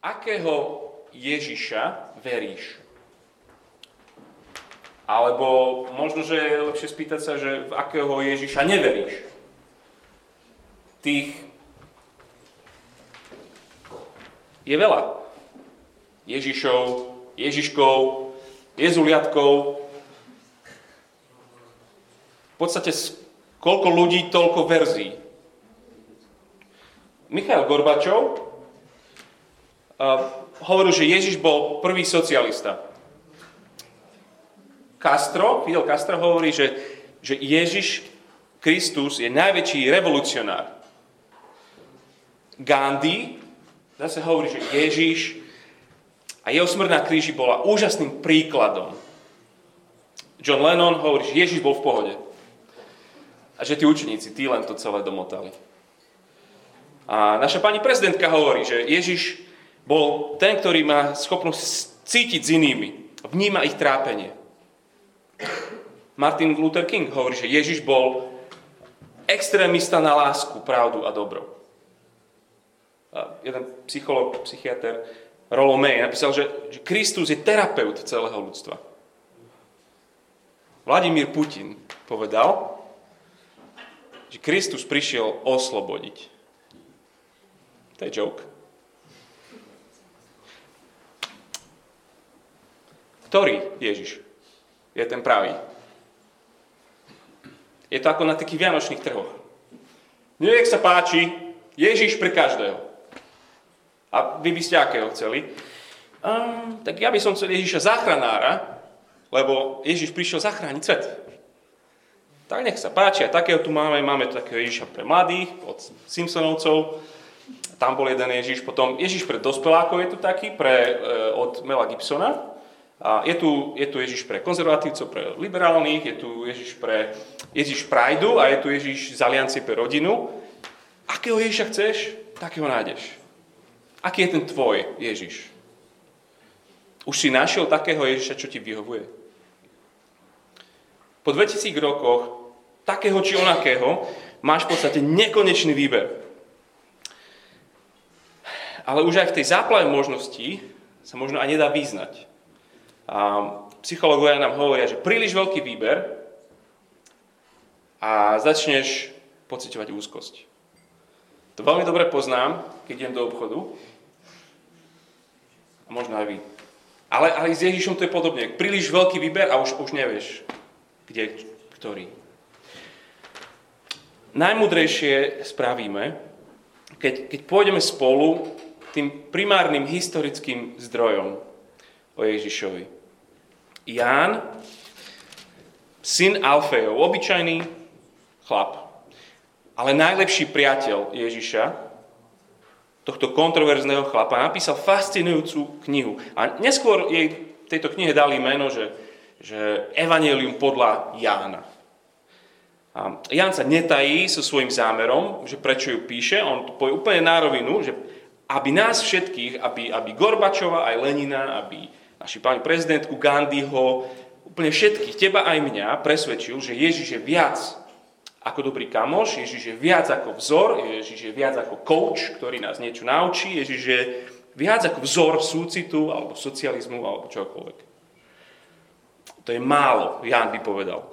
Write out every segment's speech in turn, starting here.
akého Ježiša veríš? Alebo možno, že je lepšie spýtať sa, že v akého Ježiša neveríš. Tých je veľa. Ježišov, Ježiškov, Jezuliatkov. V podstate koľko ľudí, toľko verzií. Michal Gorbačov hovoril, že Ježiš bol prvý socialista. Castro, Fidel Castro hovorí, že, že Ježiš Kristus je najväčší revolucionár. Gandhi zase hovorí, že Ježiš a jeho smrť na kríži bola úžasným príkladom. John Lennon hovorí, že Ježiš bol v pohode. A že tí učeníci, tí len to celé domotali. A naša pani prezidentka hovorí, že Ježiš bol ten, ktorý má schopnosť cítiť s inými. Vníma ich trápenie. Martin Luther King hovorí, že Ježiš bol extrémista na lásku, pravdu a dobro. A jeden psycholog, psychiatr, Rollo May, napísal, že, že Kristus je terapeut celého ľudstva. Vladimír Putin povedal, že Kristus prišiel oslobodiť. To je joke. Ktorý Ježiš je ten pravý? Je to ako na takých vianočných trhoch. Nech sa páči, Ježiš pre každého. A vy by ste akého chceli? Um, tak ja by som chcel Ježiša záchranára, lebo Ježiš prišiel zachrániť svet. Tak nech sa páči, a takého tu máme, máme tu takého Ježiša pre mladých, od Simpsonovcov, tam bol jeden Ježiš, potom Ježiš pre dospelákov je tu taký, pre, e, od Mela Gibsona, je tu, je tu Ježiš pre konzervatívcov, pre liberálnych, je tu Ježiš pre Ježiš Prideu a je tu Ježiš z Aliancie pre rodinu. Akého Ježiša chceš, takého nájdeš. Aký je ten tvoj Ježiš? Už si našiel takého Ježiša, čo ti vyhovuje? Po 2000 rokoch takého či onakého máš v podstate nekonečný výber. Ale už aj v tej záplave možností sa možno aj nedá vyznať. Psychológovia nám hovoria, že príliš veľký výber a začneš pocitovať úzkosť. To veľmi dobre poznám, keď idem do obchodu. A možno aj vy. Ale, ale s Ježišom to je podobne. Príliš veľký výber a už, už nevieš, kde, ktorý. Najmudrejšie spravíme, keď, keď pôjdeme spolu tým primárnym historickým zdrojom o Ježišovi. Ján, syn Alfejov, obyčajný chlap, ale najlepší priateľ Ježiša, tohto kontroverzného chlapa, napísal fascinujúcu knihu. A neskôr jej tejto knihe dali meno, že, že Evangelium podľa Jána. A Ján sa netají so svojím zámerom, že prečo ju píše, on to povie úplne na rovinu, že aby nás všetkých, aby, aby Gorbačova, aj Lenina, aby naši pani prezidentku Gandhiho, úplne všetkých, teba aj mňa, presvedčil, že Ježiš je viac ako dobrý kamoš, Ježiš je viac ako vzor, Ježiš je viac ako coach, ktorý nás niečo naučí, Ježiš je viac ako vzor súcitu, alebo socializmu, alebo čokoľvek. To je málo, Ján by povedal.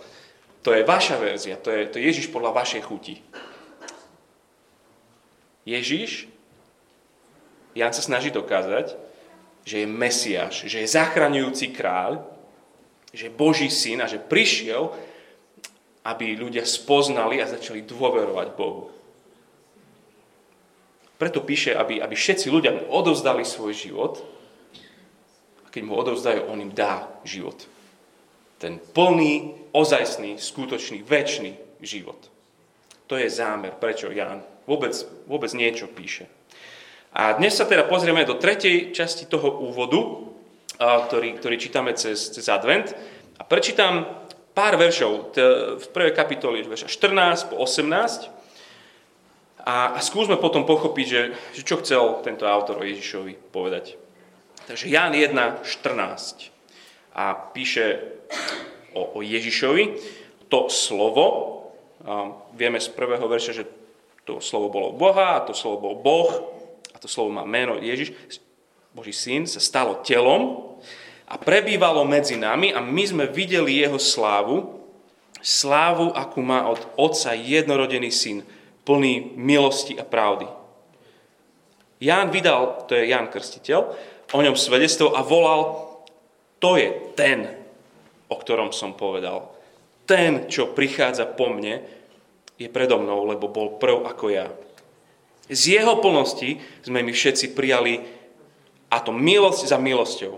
To je vaša verzia, to je, to je Ježiš podľa vašej chuti. Ježiš, Ján sa snaží dokázať, že je Mesiáš, že je zachraňujúci kráľ, že je Boží syn a že prišiel, aby ľudia spoznali a začali dôverovať Bohu. Preto píše, aby, aby všetci ľudia mu odovzdali svoj život a keď mu odovzdajú, on im dá život. Ten plný, ozajstný, skutočný, väčší život. To je zámer, prečo Ján vôbec, vôbec niečo píše. A dnes sa teda pozrieme do tretej časti toho úvodu, ktorý, ktorý čítame cez, cez advent. A prečítam pár veršov v prvej kapitole, verša 14 po 18. A, a skúsme potom pochopiť, že, že čo chcel tento autor o Ježišovi povedať. Takže Ján 1, 14. A píše o, o Ježišovi. To slovo, vieme z prvého verša, že to slovo bolo Boha a to slovo bol Boh, a to slovo má meno Ježiš, Boží syn, sa stalo telom a prebývalo medzi nami a my sme videli jeho slávu, slávu, akú má od Otca jednorodený syn, plný milosti a pravdy. Ján vydal, to je Ján Krstiteľ, o ňom svedectvo a volal, to je ten, o ktorom som povedal. Ten, čo prichádza po mne, je predo mnou, lebo bol prv ako ja. Z jeho plnosti sme my všetci prijali a to milosť za milosťou.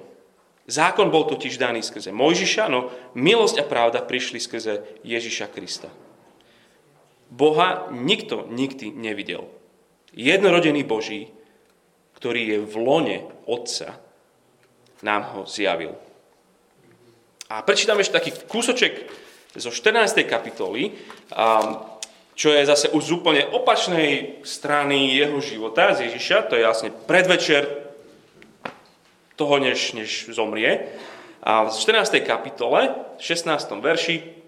Zákon bol totiž daný skrze Mojžiša, no milosť a pravda prišli skrze Ježiša Krista. Boha nikto nikdy nevidel. Jednorodený Boží, ktorý je v lone Otca, nám ho zjavil. A prečítam ešte taký kúsoček zo 14. kapitoly, čo je zase už z úplne opačnej strany jeho života, z Ježiša, to je jasne predvečer toho, než, než zomrie. A v 14. kapitole, 16. verši,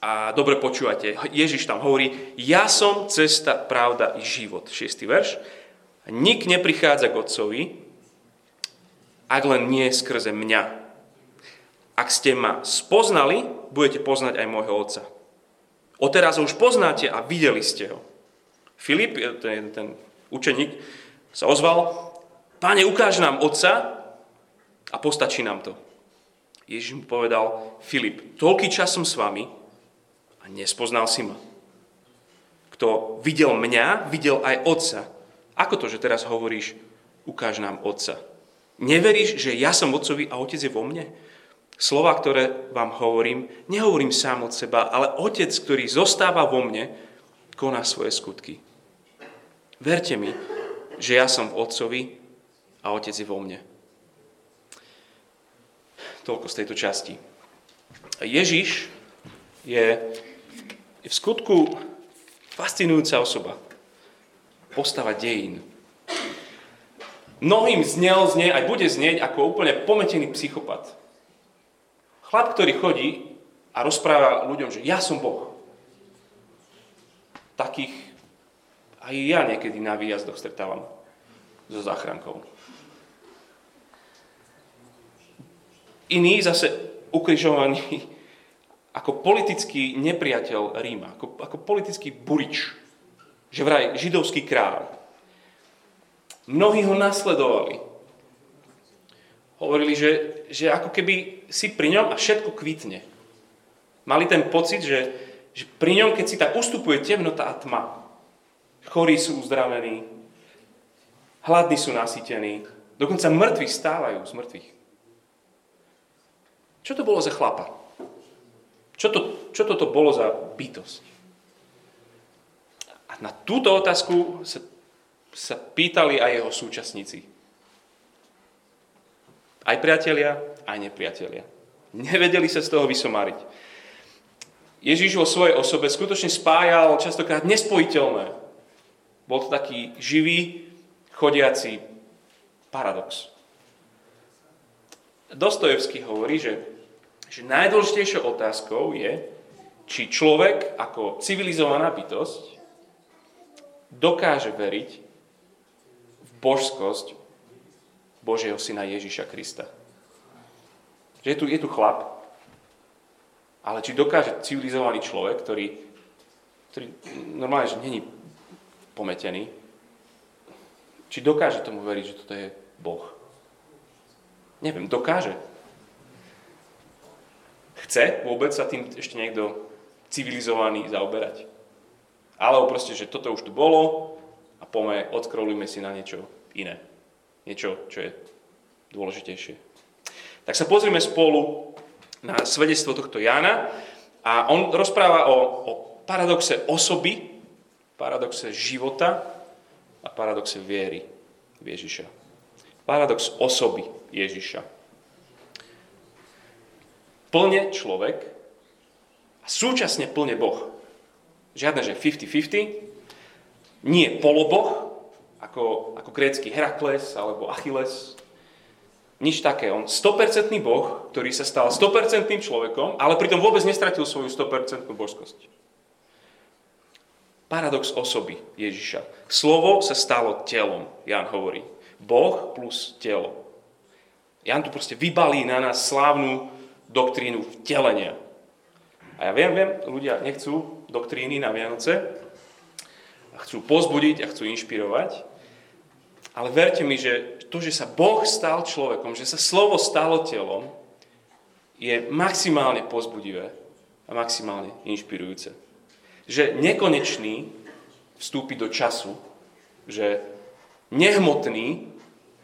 a dobre počúvate, Ježiš tam hovorí, ja som cesta, pravda i život. 6. verš. Nik neprichádza k Otcovi, ak len nie skrze mňa. Ak ste ma spoznali, budete poznať aj môjho Otca. Odteraz ho už poznáte a videli ste ho. Filip, ten, ten učeník, sa ozval, páne, ukáž nám otca a postačí nám to. Ježiš mu povedal, Filip, toľký čas som s vami a nespoznal si ma. Kto videl mňa, videl aj otca. Ako to, že teraz hovoríš, ukáž nám otca? Neveríš, že ja som otcovi a otec je vo mne? Slova, ktoré vám hovorím, nehovorím sám od seba, ale Otec, ktorý zostáva vo mne, koná svoje skutky. Verte mi, že ja som v Otcovi a Otec je vo mne. Toľko z tejto časti. Ježiš je, v skutku fascinujúca osoba. Postava dejín. Mnohým znel znie, aj bude znieť ako úplne pometený psychopat. Chlap, ktorý chodí a rozpráva ľuďom, že ja som Boh. Takých aj ja niekedy na výjazdoch stretávam so záchrankou. Iný zase ukrižovaný ako politický nepriateľ Ríma, ako, ako politický burič, že vraj židovský kráľ. Mnohí ho nasledovali, hovorili, že, že ako keby si pri ňom a všetko kvitne. Mali ten pocit, že, že pri ňom, keď si tak ustupuje temnota a tma, chorí sú uzdravení, hladní sú nasytení, dokonca mŕtvi stávajú z mŕtvych. Čo to bolo za chlapa? Čo, to, čo toto bolo za bytosť? A na túto otázku sa, sa pýtali aj jeho súčasníci. Aj priatelia, aj nepriatelia. Nevedeli sa z toho vysomáriť. Ježíš vo svojej osobe skutočne spájal častokrát nespojiteľné. Bol to taký živý, chodiaci paradox. Dostojevský hovorí, že, že najdôležitejšou otázkou je, či človek ako civilizovaná bytosť dokáže veriť v božskosť Božieho syna Ježiša Krista. Že je tu, je tu chlap, ale či dokáže civilizovaný človek, ktorý, ktorý normálne, že není pometený, či dokáže tomu veriť, že toto je Boh. Neviem, dokáže. Chce vôbec sa tým ešte niekto civilizovaný zaoberať? Alebo proste, že toto už tu bolo a pome, odskrolujme si na niečo iné niečo, čo je dôležitejšie. Tak sa pozrieme spolu na svedectvo tohto Jána a on rozpráva o, o paradoxe osoby, paradoxe života a paradoxe viery Ježiša. Paradox osoby Ježiša. Plne človek a súčasne plne Boh. Žiadne, že 50-50, nie poloboh, ako, ako grécky Herakles alebo Achilles. Nič také. On 100% boh, ktorý sa stal 100% človekom, ale pritom vôbec nestratil svoju 100% božskosť. Paradox osoby Ježiša. Slovo sa stalo telom, Jan hovorí. Boh plus telo. Jan tu proste vybalí na nás slávnu doktrínu vtelenia. A ja viem, viem, ľudia nechcú doktríny na Vianoce, a chcú pozbudiť a chcú inšpirovať, ale verte mi, že to, že sa Boh stal človekom, že sa slovo stalo telom, je maximálne pozbudivé a maximálne inšpirujúce. Že nekonečný vstúpi do času, že nehmotný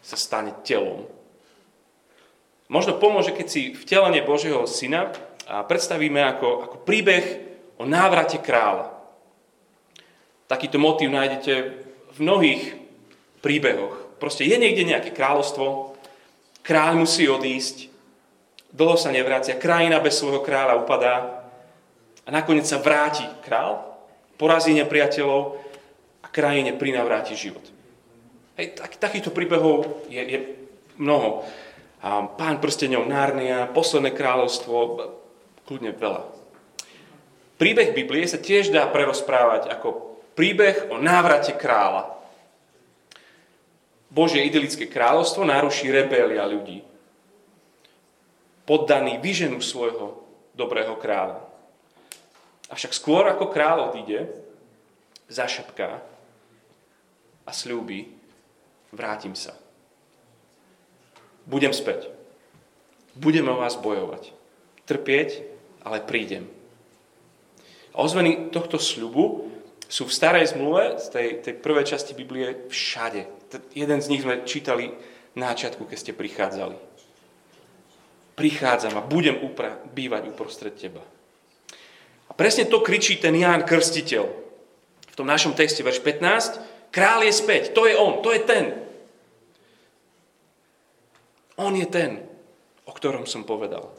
sa stane telom. Možno pomôže, keď si vtelenie Božieho syna a predstavíme ako, ako príbeh o návrate kráľa. Takýto motív nájdete v mnohých príbehoch. Proste je niekde nejaké kráľovstvo, kráľ musí odísť, dlho sa nevrácia, krajina bez svojho kráľa upadá a nakoniec sa vráti král, porazí nepriateľov a krajine prinavráti život. Hej, tak, takýchto príbehov je, je mnoho. A pán prstenov Nárnia, posledné kráľovstvo, kľudne veľa. Príbeh Biblie sa tiež dá prerozprávať ako príbeh o návrate kráľa. Božie idylické kráľovstvo naruší rebelia ľudí. Poddaní vyženú svojho dobrého kráľa. Avšak skôr ako kráľ odíde, zašepká a slúbi, vrátim sa. Budem späť. Budem o vás bojovať. Trpieť, ale prídem. A ozveny tohto sľubu sú v starej zmluve, z tej, tej prvej časti Biblie, všade. Jeden z nich sme čítali na začiatku, keď ste prichádzali. Prichádzam a budem upra- bývať uprostred teba. A presne to kričí ten Ján Krstiteľ. V tom našom texte, verš 15, král je späť, to je on, to je ten. On je ten, o ktorom som povedal.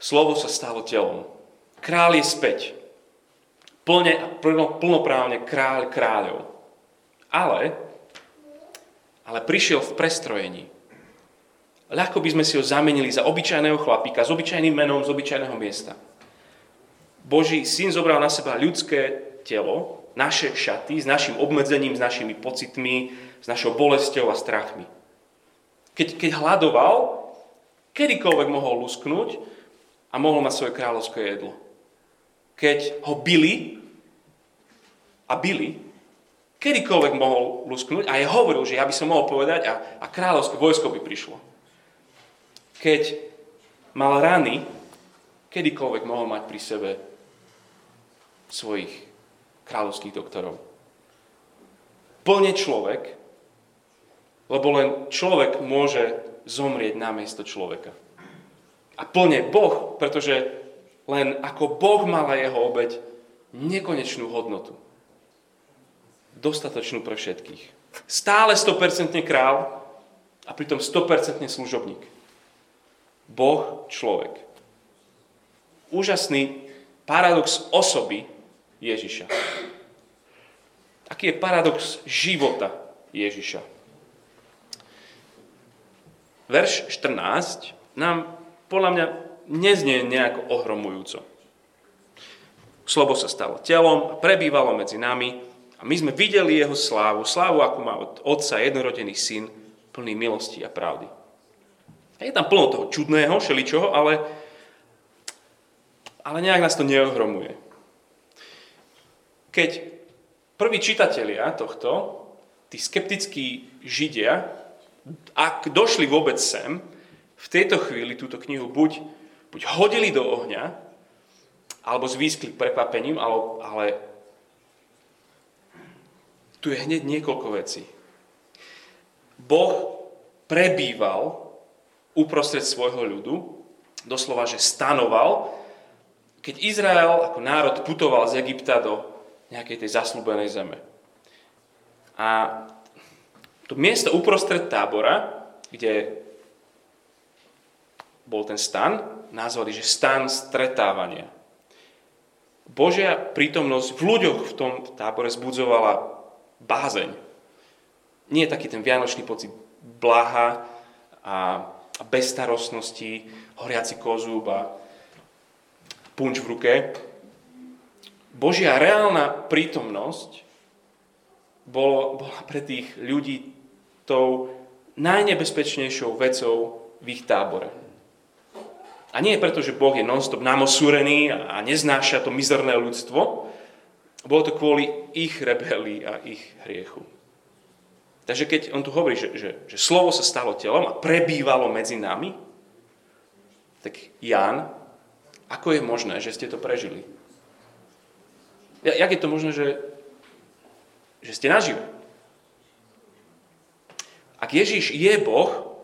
Slovo sa stalo telom. Král je späť plne plno, plnoprávne kráľ kráľov. Ale, ale prišiel v prestrojení. Ľahko by sme si ho zamenili za obyčajného chlapíka, s obyčajným menom, z obyčajného miesta. Boží syn zobral na seba ľudské telo, naše šaty, s našim obmedzením, s našimi pocitmi, s našou bolesťou a strachmi. Keď, keď hľadoval, kedykoľvek mohol lusknúť a mohol mať svoje kráľovské jedlo. Keď ho byli, a byli, kedykoľvek mohol lusknúť a je hovoril, že ja by som mohol povedať a, a kráľovské vojsko by prišlo. Keď mal rany, kedykoľvek mohol mať pri sebe svojich kráľovských doktorov. Plne človek, lebo len človek môže zomrieť na miesto človeka. A plne Boh, pretože len ako Boh mala jeho obeď nekonečnú hodnotu dostatočnú pre všetkých. Stále 100% král a pritom 100% služobník. Boh, človek. Úžasný paradox osoby Ježiša. Aký je paradox života Ježiša? Verš 14 nám podľa mňa neznie nejako ohromujúco. Slovo sa stalo telom a prebývalo medzi nami a my sme videli jeho slávu, slávu, ako má od otca jednorodený syn, plný milosti a pravdy. A je tam plno toho čudného, šeličoho, ale, ale nejak nás to neohromuje. Keď prví čitatelia tohto, tí skeptickí židia, ak došli vôbec sem, v tejto chvíli túto knihu buď, buď hodili do ohňa, alebo zvýskli prekvapením, ale, ale tu je hneď niekoľko vecí. Boh prebýval uprostred svojho ľudu, doslova, že stanoval, keď Izrael ako národ putoval z Egypta do nejakej tej zaslúbenej zeme. A to miesto uprostred tábora, kde bol ten stan, nazvali, že stan stretávania. Božia prítomnosť v ľuďoch v tom tábore zbudzovala bázeň. Nie je taký ten vianočný pocit bláha a, bezstarostnosti, horiaci kozúb a punč v ruke. Božia reálna prítomnosť bola pre tých ľudí tou najnebezpečnejšou vecou v ich tábore. A nie preto, že Boh je nonstop namosúrený a neznáša to mizerné ľudstvo, bolo to kvôli ich rebelii a ich hriechu. Takže keď on tu hovorí, že, že, že slovo sa stalo telom a prebývalo medzi nami, tak Ján, ako je možné, že ste to prežili? Jak je to možné, že, že ste nažive? Ak Ježíš je Boh,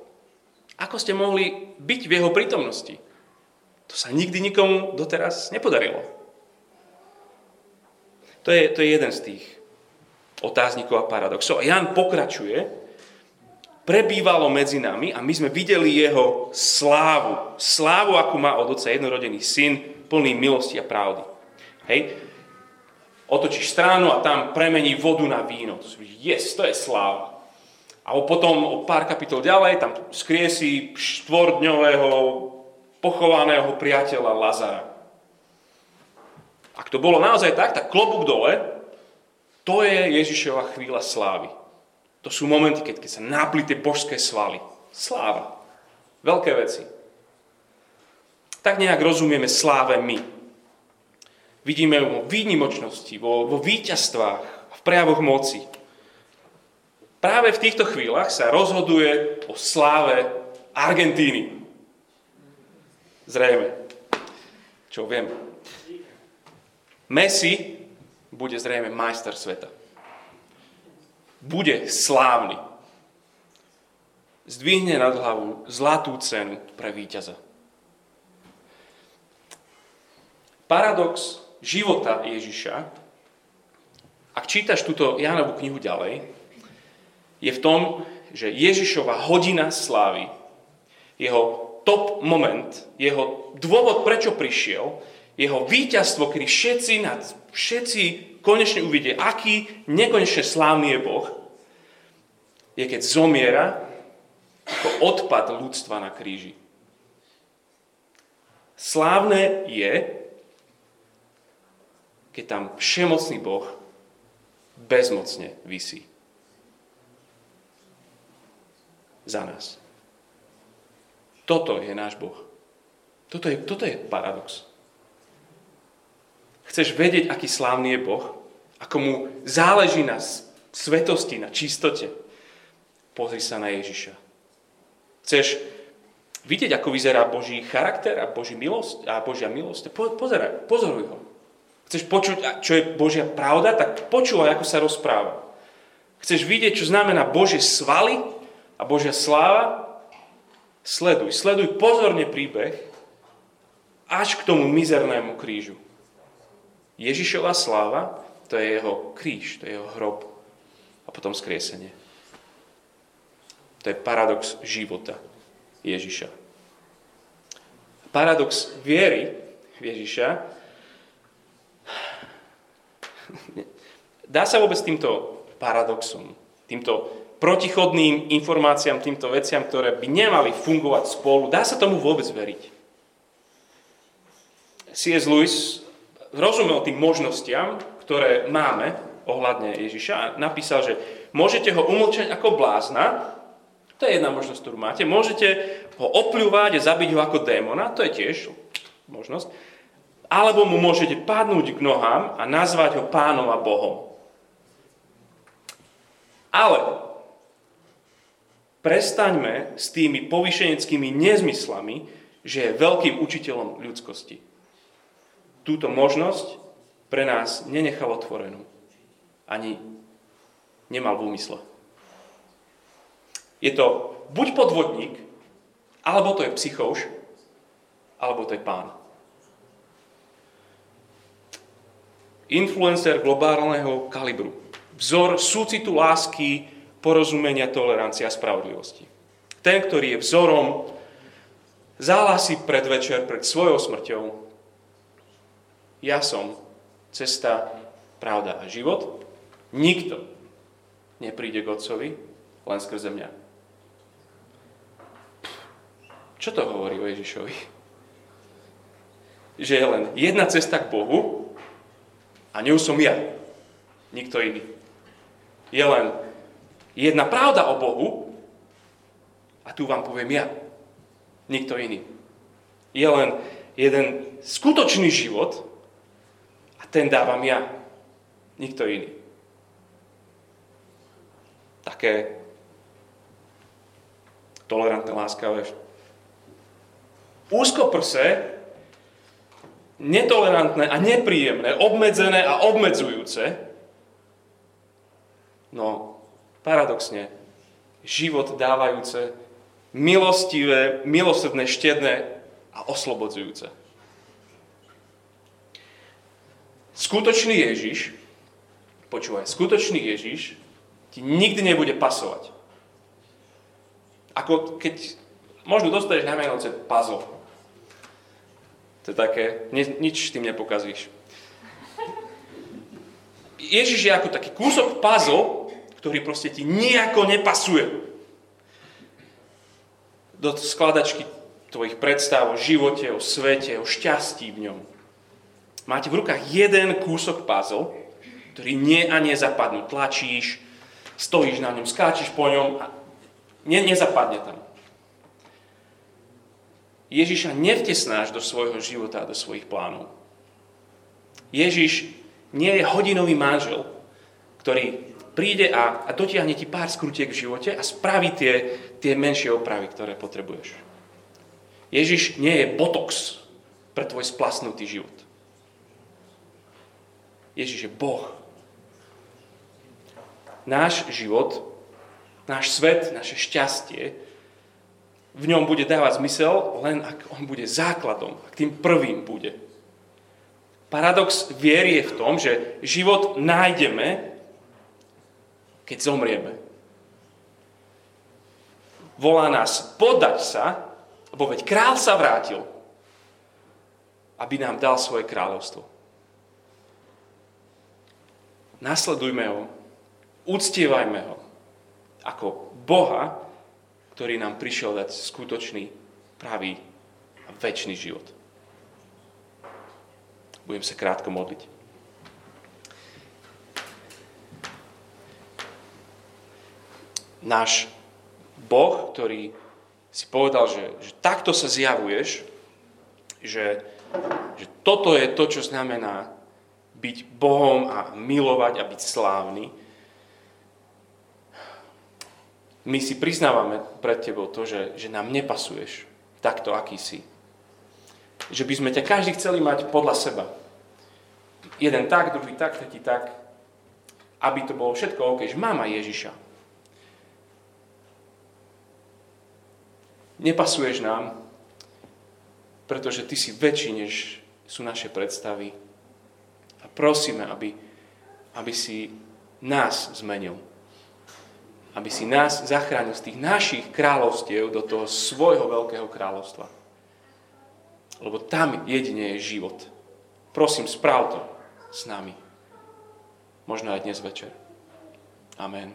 ako ste mohli byť v jeho prítomnosti? To sa nikdy nikomu doteraz nepodarilo. To je, to je jeden z tých otáznikov a paradoxov. A Jan pokračuje, prebývalo medzi nami a my sme videli jeho slávu. Slávu, akú má od oca jednorodený syn, plný milosti a pravdy. Hej? Otočíš stranu a tam premení vodu na víno. Yes, to je sláva. A potom o pár kapitol ďalej tam skriesí štvordňového pochovaného priateľa Lazara. Ak to bolo naozaj tak, tak klobúk dole, to je Ježišova chvíľa slávy. To sú momenty, keď, keď sa naplí tie božské svaly. Sláva. Veľké veci. Tak nejak rozumieme sláve my. Vidíme ju vo výnimočnosti, vo, vo víťazstvách, v prejavoch moci. Práve v týchto chvíľach sa rozhoduje o sláve Argentíny. Zrejme. Čo viem. Messi bude zrejme majster sveta. Bude slávny. Zdvihne nad hlavu zlatú cenu pre víťaza. Paradox života Ježiša, ak čítaš túto Jánovú knihu ďalej, je v tom, že Ježišova hodina slávy, jeho top moment, jeho dôvod, prečo prišiel, jeho víťazstvo, kedy všetci, nad, všetci konečne uvidia, aký nekonečne slávny je Boh, je keď zomiera ako odpad ľudstva na kríži. Slávne je, keď tam všemocný Boh bezmocne vysí. Za nás. Toto je náš Boh. Toto je, toto je paradox. Chceš vedieť, aký slávny je Boh? Ako mu záleží na svetosti, na čistote? Pozri sa na Ježiša. Chceš vidieť, ako vyzerá Boží charakter a, Boží milosť, a Božia milosť? pozeraj, pozoruj ho. Chceš počuť, čo je Božia pravda? Tak počúvaj, ako sa rozpráva. Chceš vidieť, čo znamená Božie svaly a Božia sláva? Sleduj, sleduj pozorne príbeh až k tomu mizernému krížu. Ježišova sláva, to je jeho kríž, to je jeho hrob a potom skriesenie. To je paradox života Ježiša. Paradox viery Ježiša dá sa vôbec týmto paradoxom, týmto protichodným informáciám, týmto veciam, ktoré by nemali fungovať spolu, dá sa tomu vôbec veriť? C.S. Lewis rozumel tým možnostiam, ktoré máme ohľadne Ježiša napísal, že môžete ho umlčať ako blázna, to je jedna možnosť, ktorú máte. Môžete ho opľúvať a zabiť ho ako démona, to je tiež možnosť. Alebo mu môžete padnúť k nohám a nazvať ho pánom a Bohom. Ale prestaňme s tými povyšeneckými nezmyslami, že je veľkým učiteľom ľudskosti túto možnosť pre nás nenechal otvorenú. Ani nemal v úmysle. Je to buď podvodník, alebo to je psychouš, alebo to je pán. Influencer globálneho kalibru. Vzor súcitu lásky, porozumenia, tolerancia a spravodlivosti. Ten, ktorý je vzorom, zálasí predvečer pred svojou smrťou ja som cesta, pravda a život. Nikto nepríde k Otcovi len skrze mňa. Čo to hovorí o Ježišovi? Že je len jedna cesta k Bohu a ňou som ja. Nikto iný. Je len jedna pravda o Bohu tu vám poviem ja. Nikto iný. Je len jeden skutočný život a ten dávam ja. Nikto iný. Také tolerantné, láskavé. Úzkoprse, netolerantné a nepríjemné, obmedzené a obmedzujúce, no paradoxne, život dávajúce, milostivé, milosrdné, štedné a oslobodzujúce. Skutočný Ježiš, počúvaj, skutočný Ježiš ti nikdy nebude pasovať. Ako keď možno dostaneš na Vianoce puzzle. To je také, ni, nič tým nepokazíš. Ježiš je ako taký kúsok puzzle, ktorý proste ti nejako nepasuje. Do skladačky tvojich predstav o živote, o svete, o šťastí v ňom. Máte v rukách jeden kúsok puzzle, ktorý nie a nezapadnú. Tlačíš, stojíš na ňom, skáčeš po ňom a ne, nezapadne tam. Ježiša nevtesnáš do svojho života a do svojich plánov. Ježiš nie je hodinový manžel, ktorý príde a, a dotiahne ti pár skrutiek v živote a spraví tie, tie menšie opravy, ktoré potrebuješ. Ježiš nie je botox pre tvoj splasnutý život. Ježiš je Boh. Náš život náš svet, naše šťastie, v ňom bude dávať zmysel, len ak on bude základom, ak tým prvým bude. Paradox viery je v tom, že život nájdeme, keď zomrieme. Volá nás podať sa, lebo veď král sa vrátil, aby nám dal svoje kráľovstvo. Nasledujme ho, uctievajme ho, ako Boha, ktorý nám prišiel dať skutočný, pravý a väčší život. Budem sa krátko modliť. Náš Boh, ktorý si povedal, že, že takto sa zjavuješ, že, že toto je to, čo znamená byť Bohom a milovať a byť slávny, my si priznávame pred tebou to, že, že nám nepasuješ takto, aký si. Že by sme ťa každý chceli mať podľa seba. Jeden tak, druhý tak, tretí tak. Aby to bolo všetko OK, že máma Ježiša. Nepasuješ nám, pretože ty si väčší, než sú naše predstavy. A prosíme, aby, aby si nás zmenil aby si nás zachránil z tých našich kráľovstiev do toho svojho veľkého kráľovstva. Lebo tam jedine je život. Prosím, správ to s nami. Možno aj dnes večer. Amen.